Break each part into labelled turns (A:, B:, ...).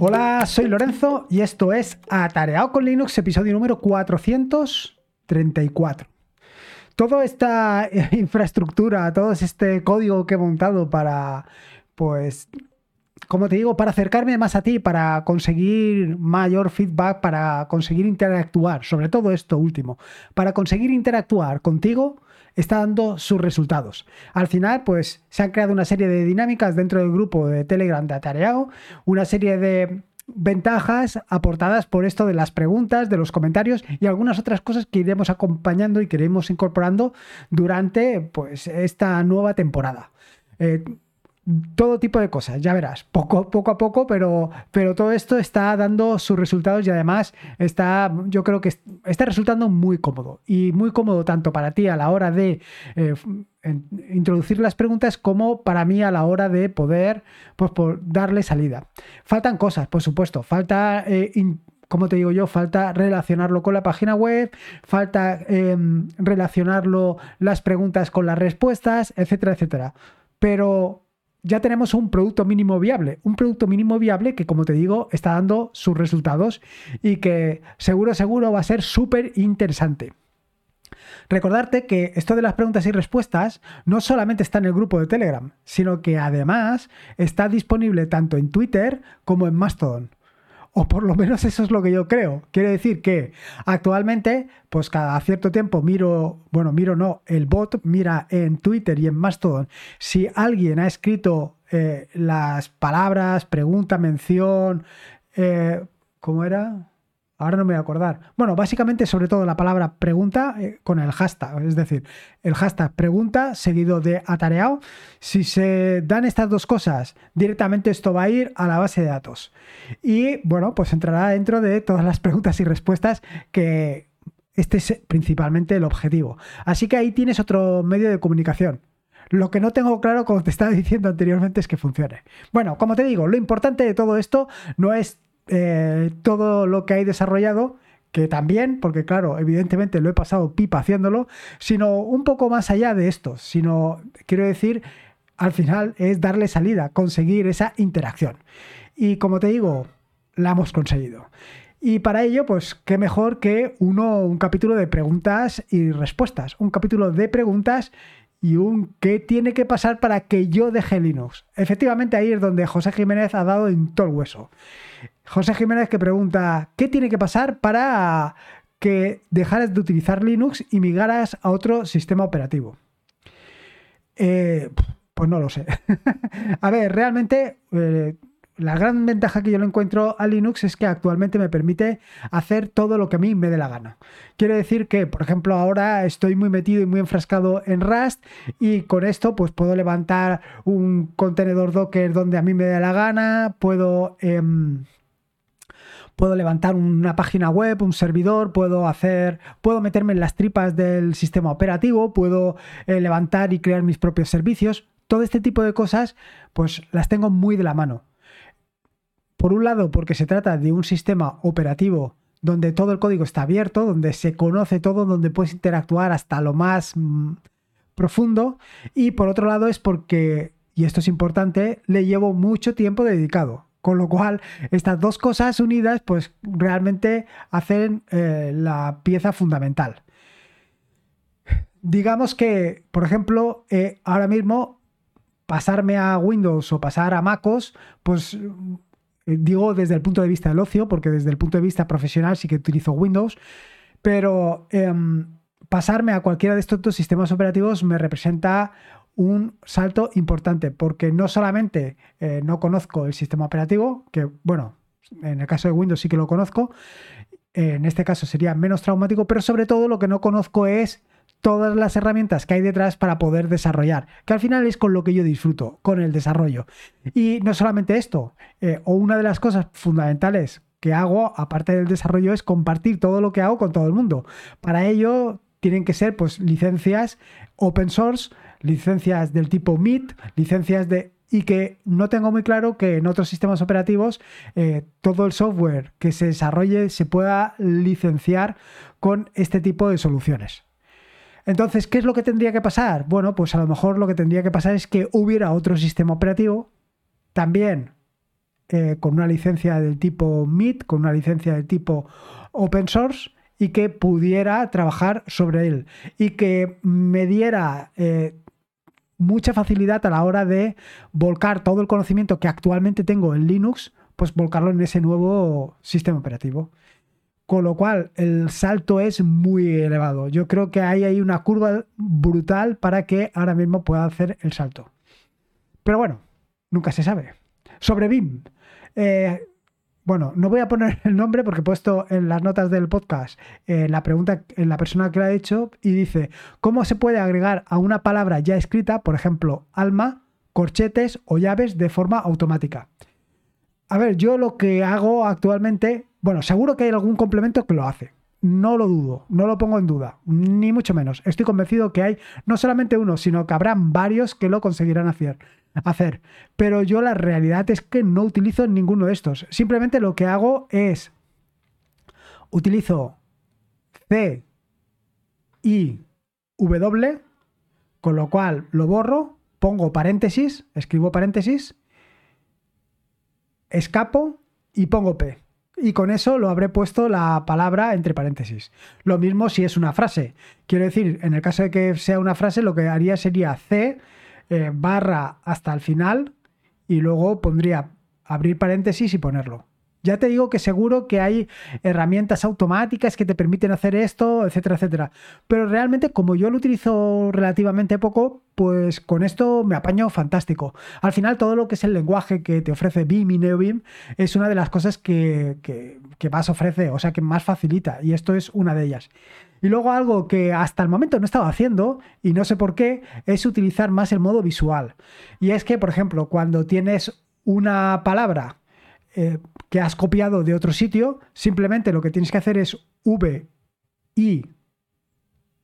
A: Hola, soy Lorenzo y esto es Atareado con Linux, episodio número 434. Toda esta infraestructura, todo este código que he montado para, pues, como te digo, para acercarme más a ti, para conseguir mayor feedback, para conseguir interactuar, sobre todo esto último, para conseguir interactuar contigo, está dando sus resultados. Al final, pues se han creado una serie de dinámicas dentro del grupo de Telegram de Atareado, una serie de ventajas aportadas por esto de las preguntas, de los comentarios y algunas otras cosas que iremos acompañando y que iremos incorporando durante pues, esta nueva temporada. Eh, todo tipo de cosas, ya verás, poco, a poco, pero, pero todo esto está dando sus resultados y además está, yo creo que está resultando muy cómodo y muy cómodo tanto para ti a la hora de eh, introducir las preguntas como para mí a la hora de poder pues, darle salida. Faltan cosas, por supuesto, falta... Eh, como te digo yo, falta relacionarlo con la página web, falta em, relacionarlo las preguntas con las respuestas, etcétera, etcétera. Pero ya tenemos un producto mínimo viable. Un producto mínimo viable que, como te digo, está dando sus resultados y que seguro, seguro va a ser súper interesante. Recordarte que esto de las preguntas y respuestas no solamente está en el grupo de Telegram, sino que además está disponible tanto en Twitter como en Mastodon. O por lo menos eso es lo que yo creo. Quiere decir que actualmente, pues cada cierto tiempo miro, bueno, miro no, el bot mira en Twitter y en Mastodon si alguien ha escrito eh, las palabras, pregunta, mención, eh, ¿cómo era? Ahora no me voy a acordar. Bueno, básicamente sobre todo la palabra pregunta eh, con el hashtag, es decir, el hashtag pregunta seguido de atareado. Si se dan estas dos cosas, directamente esto va a ir a la base de datos. Y bueno, pues entrará dentro de todas las preguntas y respuestas que este es principalmente el objetivo. Así que ahí tienes otro medio de comunicación. Lo que no tengo claro, como te estaba diciendo anteriormente, es que funcione. Bueno, como te digo, lo importante de todo esto no es eh, todo lo que hay desarrollado, que también, porque claro, evidentemente lo he pasado pipa haciéndolo, sino un poco más allá de esto, sino, quiero decir, al final es darle salida, conseguir esa interacción. Y como te digo, la hemos conseguido. Y para ello, pues qué mejor que uno, un capítulo de preguntas y respuestas, un capítulo de preguntas y un qué tiene que pasar para que yo deje Linux. Efectivamente ahí es donde José Jiménez ha dado en todo el hueso. José Jiménez que pregunta, ¿qué tiene que pasar para que dejaras de utilizar Linux y migraras a otro sistema operativo? Eh, pues no lo sé. a ver, realmente eh, la gran ventaja que yo le encuentro a Linux es que actualmente me permite hacer todo lo que a mí me dé la gana. Quiere decir que, por ejemplo, ahora estoy muy metido y muy enfrascado en Rust y con esto pues puedo levantar un contenedor Docker donde a mí me dé la gana, puedo... Em, puedo levantar una página web, un servidor, puedo hacer, puedo meterme en las tripas del sistema operativo, puedo eh, levantar y crear mis propios servicios. Todo este tipo de cosas, pues las tengo muy de la mano. Por un lado, porque se trata de un sistema operativo donde todo el código está abierto, donde se conoce todo, donde puedes interactuar hasta lo más mm, profundo. Y por otro lado es porque, y esto es importante, le llevo mucho tiempo dedicado. Con lo cual, estas dos cosas unidas, pues realmente hacen eh, la pieza fundamental. Digamos que, por ejemplo, eh, ahora mismo pasarme a Windows o pasar a MacOS, pues digo desde el punto de vista del ocio, porque desde el punto de vista profesional sí que utilizo Windows, pero em, pasarme a cualquiera de estos dos sistemas operativos me representa un salto importante, porque no solamente eh, no conozco el sistema operativo, que bueno, en el caso de Windows sí que lo conozco, en este caso sería menos traumático, pero sobre todo lo que no conozco es todas las herramientas que hay detrás para poder desarrollar, que al final es con lo que yo disfruto, con el desarrollo. Y no solamente esto, eh, o una de las cosas fundamentales que hago, aparte del desarrollo, es compartir todo lo que hago con todo el mundo. Para ello tienen que ser pues licencias open source, licencias del tipo MIT, licencias de y que no tengo muy claro que en otros sistemas operativos eh, todo el software que se desarrolle se pueda licenciar con este tipo de soluciones. Entonces, ¿qué es lo que tendría que pasar? Bueno, pues a lo mejor lo que tendría que pasar es que hubiera otro sistema operativo también eh, con una licencia del tipo MIT, con una licencia del tipo open source y que pudiera trabajar sobre él y que me diera eh, mucha facilidad a la hora de volcar todo el conocimiento que actualmente tengo en Linux, pues volcarlo en ese nuevo sistema operativo. Con lo cual, el salto es muy elevado. Yo creo que hay ahí una curva brutal para que ahora mismo pueda hacer el salto. Pero bueno, nunca se sabe. Sobre BIM. Eh, bueno, no voy a poner el nombre porque he puesto en las notas del podcast eh, la pregunta en la persona que lo ha hecho y dice, ¿cómo se puede agregar a una palabra ya escrita, por ejemplo, alma, corchetes o llaves de forma automática? A ver, yo lo que hago actualmente, bueno, seguro que hay algún complemento que lo hace. No lo dudo, no lo pongo en duda, ni mucho menos. Estoy convencido que hay no solamente uno, sino que habrán varios que lo conseguirán hacer hacer. Pero yo la realidad es que no utilizo ninguno de estos. Simplemente lo que hago es utilizo C y W, con lo cual lo borro, pongo paréntesis, escribo paréntesis, escapo y pongo P. Y con eso lo habré puesto la palabra entre paréntesis. Lo mismo si es una frase. Quiero decir, en el caso de que sea una frase, lo que haría sería C eh, barra hasta el final y luego pondría abrir paréntesis y ponerlo. Ya te digo que seguro que hay herramientas automáticas que te permiten hacer esto, etcétera, etcétera. Pero realmente, como yo lo utilizo relativamente poco, pues con esto me apaño fantástico. Al final, todo lo que es el lenguaje que te ofrece BIM y NeoBIM es una de las cosas que, que más ofrece, o sea, que más facilita. Y esto es una de ellas. Y luego algo que hasta el momento no estaba haciendo, y no sé por qué, es utilizar más el modo visual. Y es que, por ejemplo, cuando tienes una palabra eh, que has copiado de otro sitio, simplemente lo que tienes que hacer es V, I,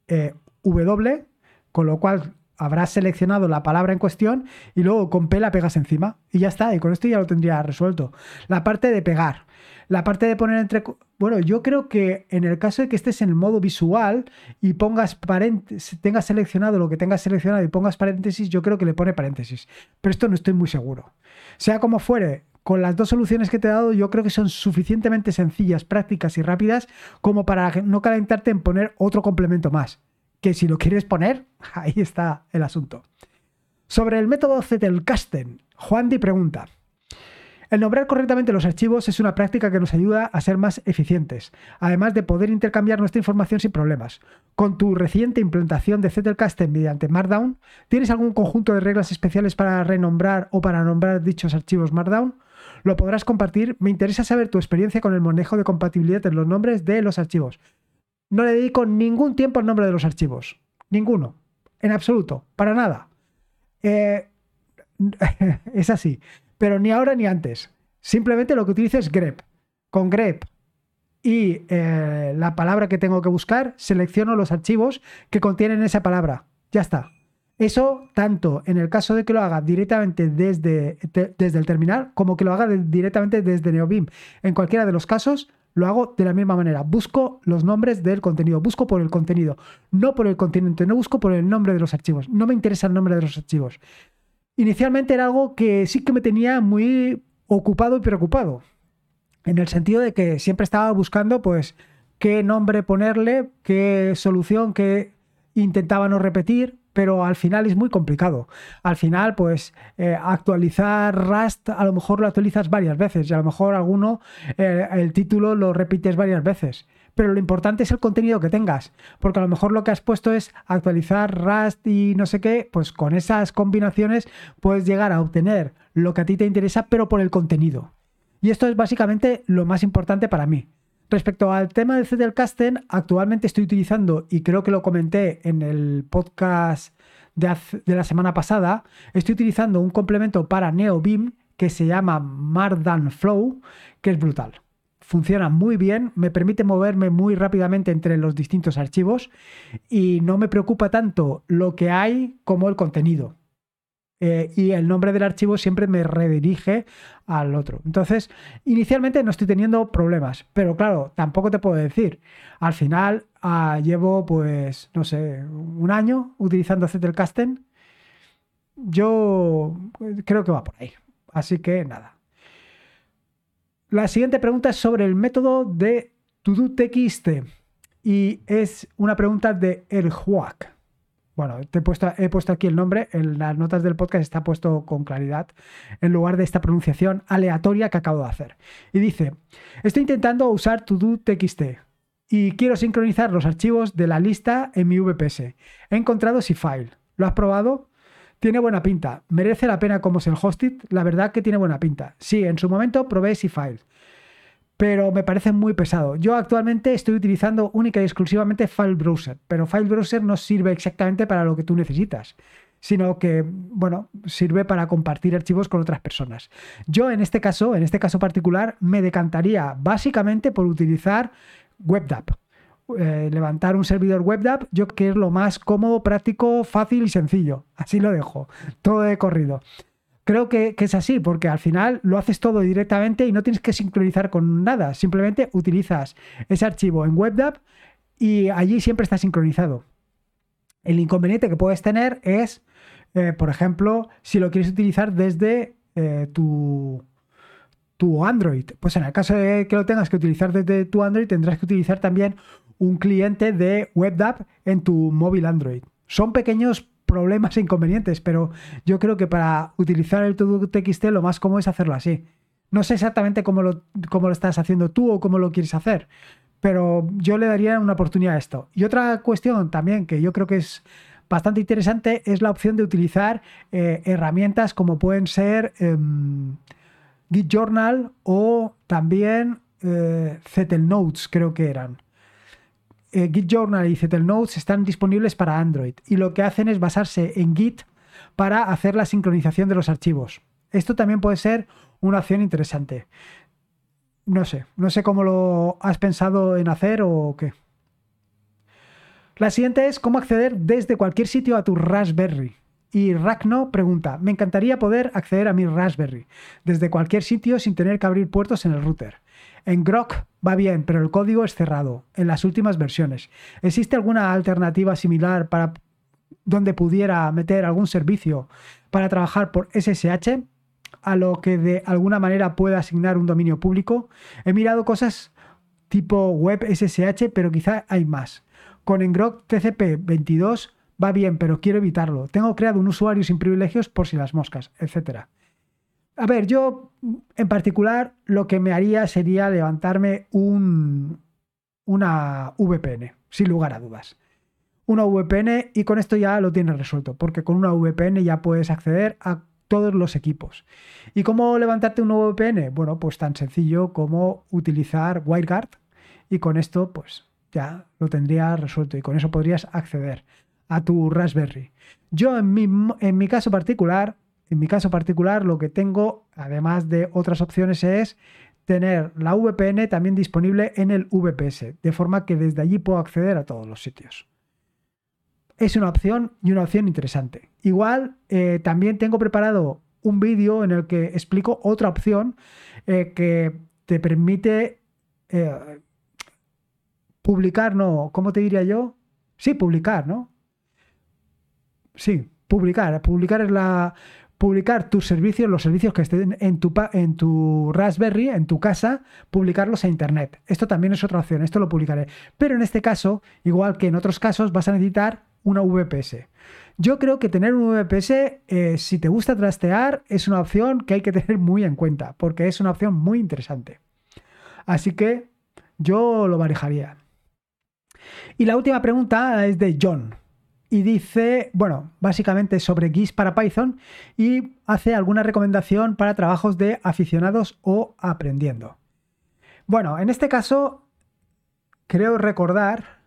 A: eh, W, con lo cual habrás seleccionado la palabra en cuestión y luego con P la pegas encima. Y ya está, y con esto ya lo tendría resuelto. La parte de pegar. La parte de poner entre... Bueno, yo creo que en el caso de que estés en el modo visual y pongas paréntesis, tengas seleccionado lo que tengas seleccionado y pongas paréntesis, yo creo que le pone paréntesis. Pero esto no estoy muy seguro. Sea como fuere, con las dos soluciones que te he dado, yo creo que son suficientemente sencillas, prácticas y rápidas como para no calentarte en poner otro complemento más. Que si lo quieres poner, ahí está el asunto. Sobre el método Zettelkasten, Juan Di pregunta. El nombrar correctamente los archivos es una práctica que nos ayuda a ser más eficientes, además de poder intercambiar nuestra información sin problemas. Con tu reciente implantación de Zettelkasten mediante Markdown, ¿tienes algún conjunto de reglas especiales para renombrar o para nombrar dichos archivos Markdown? Lo podrás compartir. Me interesa saber tu experiencia con el manejo de compatibilidad en los nombres de los archivos. No le dedico ningún tiempo al nombre de los archivos. Ninguno. En absoluto. Para nada. Eh, es así pero ni ahora ni antes. Simplemente lo que utilizo es grep. Con grep y eh, la palabra que tengo que buscar, selecciono los archivos que contienen esa palabra. Ya está. Eso tanto en el caso de que lo haga directamente desde, desde el terminal como que lo haga directamente desde NeoBeam. En cualquiera de los casos lo hago de la misma manera. Busco los nombres del contenido, busco por el contenido, no por el continente, no busco por el nombre de los archivos. No me interesa el nombre de los archivos inicialmente era algo que sí que me tenía muy ocupado y preocupado. En el sentido de que siempre estaba buscando, pues, qué nombre ponerle, qué solución que intentaba no repetir, pero al final es muy complicado. Al final, pues, eh, actualizar Rust, a lo mejor lo actualizas varias veces y a lo mejor alguno, eh, el título lo repites varias veces pero lo importante es el contenido que tengas, porque a lo mejor lo que has puesto es actualizar Rust y no sé qué, pues con esas combinaciones puedes llegar a obtener lo que a ti te interesa, pero por el contenido. Y esto es básicamente lo más importante para mí. Respecto al tema de Zettelkasten, actualmente estoy utilizando, y creo que lo comenté en el podcast de, de la semana pasada, estoy utilizando un complemento para NeoBeam que se llama Mardan Flow, que es brutal funciona muy bien, me permite moverme muy rápidamente entre los distintos archivos y no me preocupa tanto lo que hay como el contenido. Eh, y el nombre del archivo siempre me redirige al otro. Entonces, inicialmente no estoy teniendo problemas, pero claro, tampoco te puedo decir. Al final ah, llevo, pues, no sé, un año utilizando Zettelkasten. Yo creo que va por ahí. Así que nada. La siguiente pregunta es sobre el método de TodoTXT y es una pregunta de El Juac. Bueno, te he, puesto, aquí el nombre, en las notas del podcast está puesto con claridad en lugar de esta pronunciación aleatoria que acabo de hacer. Y dice, estoy intentando usar TodoTXT y quiero sincronizar los archivos de la lista en mi VPS. He encontrado file. ¿Lo has probado? Tiene buena pinta. ¿Merece la pena como es el hosted? La verdad que tiene buena pinta. Sí, en su momento probé file pero me parece muy pesado. Yo actualmente estoy utilizando única y exclusivamente File Browser, pero File Browser no sirve exactamente para lo que tú necesitas, sino que, bueno, sirve para compartir archivos con otras personas. Yo en este caso, en este caso particular, me decantaría básicamente por utilizar WebDAV. Eh, levantar un servidor WebDAV, yo creo que es lo más cómodo, práctico, fácil y sencillo. Así lo dejo, todo de corrido creo que, es así, porque al final lo haces todo directamente y no tienes que sincronizar con nada. Simplemente utilizas ese archivo en WebDAV y allí siempre está sincronizado. El inconveniente que puedes tener es, eh, por ejemplo, si lo quieres utilizar desde eh, tu, tu Android. Pues en el caso de que lo tengas que utilizar desde tu Android, tendrás que utilizar también un cliente de WebDAV en tu móvil Android. Son pequeños problemas e inconvenientes, pero yo creo que para utilizar el TXT lo más cómodo es hacerlo así. No sé exactamente cómo lo, cómo lo estás haciendo tú o cómo lo quieres hacer, pero yo le daría una oportunidad a esto. Y otra cuestión también que yo creo que es bastante interesante es la opción de utilizar eh, herramientas como pueden ser em, Git Journal o también eh, Notes, creo que eran. Eh, Git Journal y Notes están disponibles para Android y lo que hacen es basarse en Git para hacer la sincronización de los archivos. Esto también puede ser una opción interesante. No sé, no sé cómo lo has pensado en hacer o qué. La siguiente es cómo acceder desde cualquier sitio a tu Raspberry. Y Ragno pregunta, me encantaría poder acceder a mi Raspberry desde cualquier sitio sin tener que abrir puertos en el router. En Grok va bien, pero el código es cerrado en las últimas versiones. ¿Existe alguna alternativa similar para donde pudiera meter algún servicio para trabajar por SSH a lo que de alguna manera pueda asignar un dominio público? He mirado cosas tipo web SSH, pero quizá hay más. Con Ngrok TCP 22 va bien, pero quiero evitarlo. Tengo creado un usuario sin privilegios por si las moscas, etcétera. A ver, yo en particular lo que me haría sería levantarme un, una VPN, sin lugar a dudas. Una VPN y con esto ya lo tienes resuelto, porque con una VPN ya puedes acceder a todos los equipos. ¿Y cómo levantarte una VPN? Bueno, pues tan sencillo como utilizar WireGuard y con esto pues ya lo tendrías resuelto y con eso podrías acceder a tu Raspberry. Yo en mi, en mi caso particular en mi caso particular, lo que tengo, además de otras opciones, es tener la VPN también disponible en el VPS, de forma que desde allí puedo acceder a todos los sitios. Es una opción y una opción interesante. Igual, eh, también tengo preparado un vídeo en el que explico otra opción eh, que te permite eh, publicar, no, ¿cómo te diría yo? Sí, publicar, ¿no? Sí, publicar. Publicar es la, publicar tus servicios, los servicios que estén en tu, Raspberry, en tu casa, publicarlos a Internet. Esto también es otra opción, esto lo publicaré. Pero en este caso, igual que en otros casos, vas a necesitar una VPS. Yo creo que tener un VPS, eh, si te gusta trastear, es una opción que hay que tener muy en cuenta, porque es una opción muy interesante. Así que yo lo barajaría. Y la última pregunta es de John y dice, bueno, básicamente sobre GIS para Python y hace alguna recomendación para trabajos de aficionados o aprendiendo. Bueno, en este caso, creo recordar...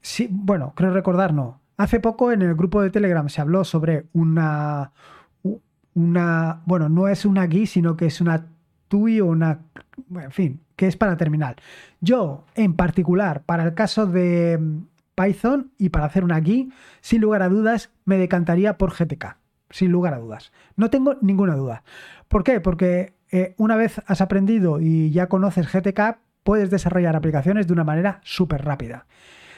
A: Sí, bueno, creo recordar no. Hace poco en el grupo de Telegram se habló sobre una... una bueno, no es una GIS, sino que es una O una... En fin, que es para terminal. Yo, en particular, para el caso de mm, Python y para hacer una GUI, sin lugar a dudas, me decantaría por GTK. Sin lugar a dudas. No tengo ninguna duda. ¿Por qué? Porque eh, una vez has aprendido y ya conoces GTK, puedes desarrollar aplicaciones de una manera súper rápida.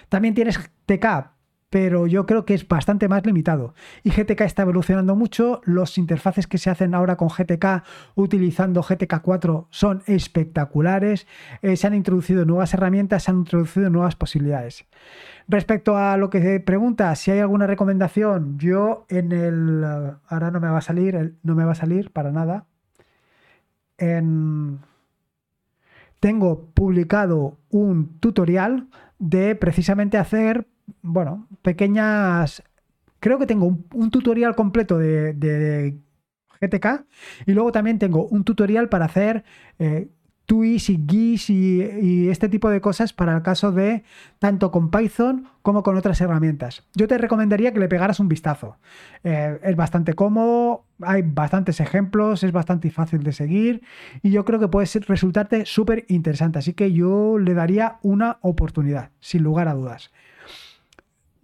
A: También tienes TK, pero yo creo que es bastante más limitado. Y GTK está evolucionando mucho, los interfaces que se hacen ahora con GTK utilizando GTK 4 son espectaculares, eh, se han introducido nuevas herramientas, se han introducido nuevas posibilidades. Respecto a lo que pregunta, si hay alguna recomendación, yo en el... Ahora no me va a salir, no me va a salir para nada. tengo publicado un tutorial de precisamente hacer, bueno, pequeñas... Creo que tengo un, tutorial completo de, GTK y luego también tengo un tutorial para hacer eh, y GIS y, este tipo de cosas para el caso de tanto con Python como con otras herramientas. Yo te recomendaría que le pegaras un vistazo. Eh, es bastante cómodo, hay bastantes ejemplos, es bastante fácil de seguir y yo creo que puede resultarte súper interesante. Así que yo le daría una oportunidad, sin lugar a dudas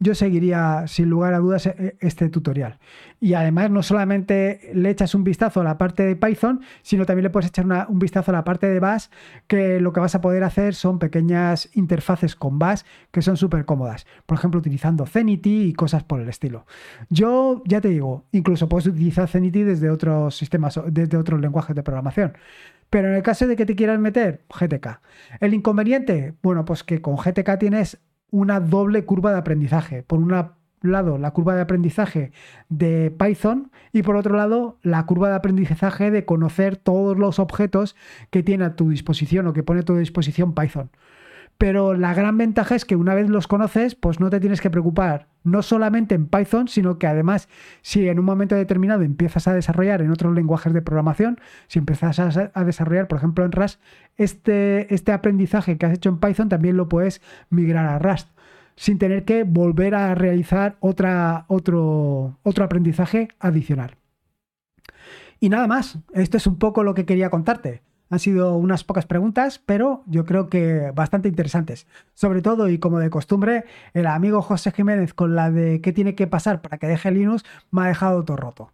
A: yo seguiría sin lugar a dudas e, este tutorial. Y además no solamente le echas un vistazo a la parte de Python, sino también le puedes echar un vistazo a la parte de Bash, que lo que vas a poder hacer son pequeñas interfaces con Bash que son súper cómodas. Por ejemplo, utilizando Zenity y cosas por el estilo. Yo ya te digo, incluso puedes utilizar Zenity desde otros sistemas, desde otros lenguajes de programación. Pero en el caso de que te quieras meter, GTK. El inconveniente, bueno, pues que con GTK tienes una doble curva de aprendizaje. Por un lado, la curva de aprendizaje de Python y por otro lado, la curva de aprendizaje de conocer todos los objetos que tiene a tu disposición o que pone a tu disposición Python. Pero la gran ventaja es que una vez los conoces, pues no te tienes que preocupar no solamente en Python, sino que además si en un momento determinado empiezas a desarrollar en otros lenguajes de programación, si empiezas a, desarrollar, por ejemplo, en Rust, este, este aprendizaje que has hecho en Python también lo puedes migrar a Rust sin tener que volver a realizar otra, otro, otro aprendizaje adicional. Y nada más, esto es un poco lo que quería contarte. Han sido unas pocas preguntas, pero yo creo que bastante interesantes. Sobre todo, y como de costumbre, el amigo José Jiménez con la de qué tiene que pasar para que deje Linux me ha dejado todo roto.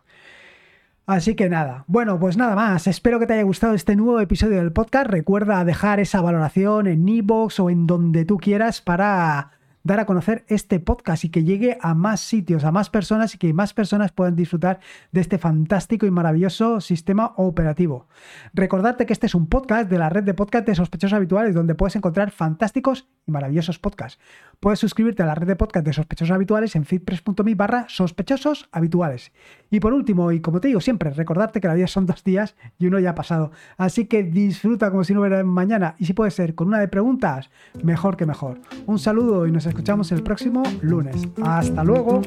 A: Así que nada, bueno, pues nada más. Espero que te haya gustado este nuevo episodio del podcast. Recuerda dejar esa valoración en iVoox o en donde tú quieras para dar a conocer este podcast y que llegue a más sitios, a más personas y que más personas puedan disfrutar de este fantástico y maravilloso sistema operativo. Recordarte que este es un podcast de la red de podcast de sospechosos habituales donde puedes encontrar fantásticos y maravillosos podcasts. Puedes suscribirte a la red de podcast de sospechosos habituales en feedpress.me barra sospechosos habituales. Y por último, y como te digo siempre, recordarte que la vida son dos días y uno ya ha pasado. Así que disfruta como si no hubiera mañana y si puede ser con una de preguntas, mejor que mejor. Un saludo y nos escuchamos el próximo lunes. Hasta luego.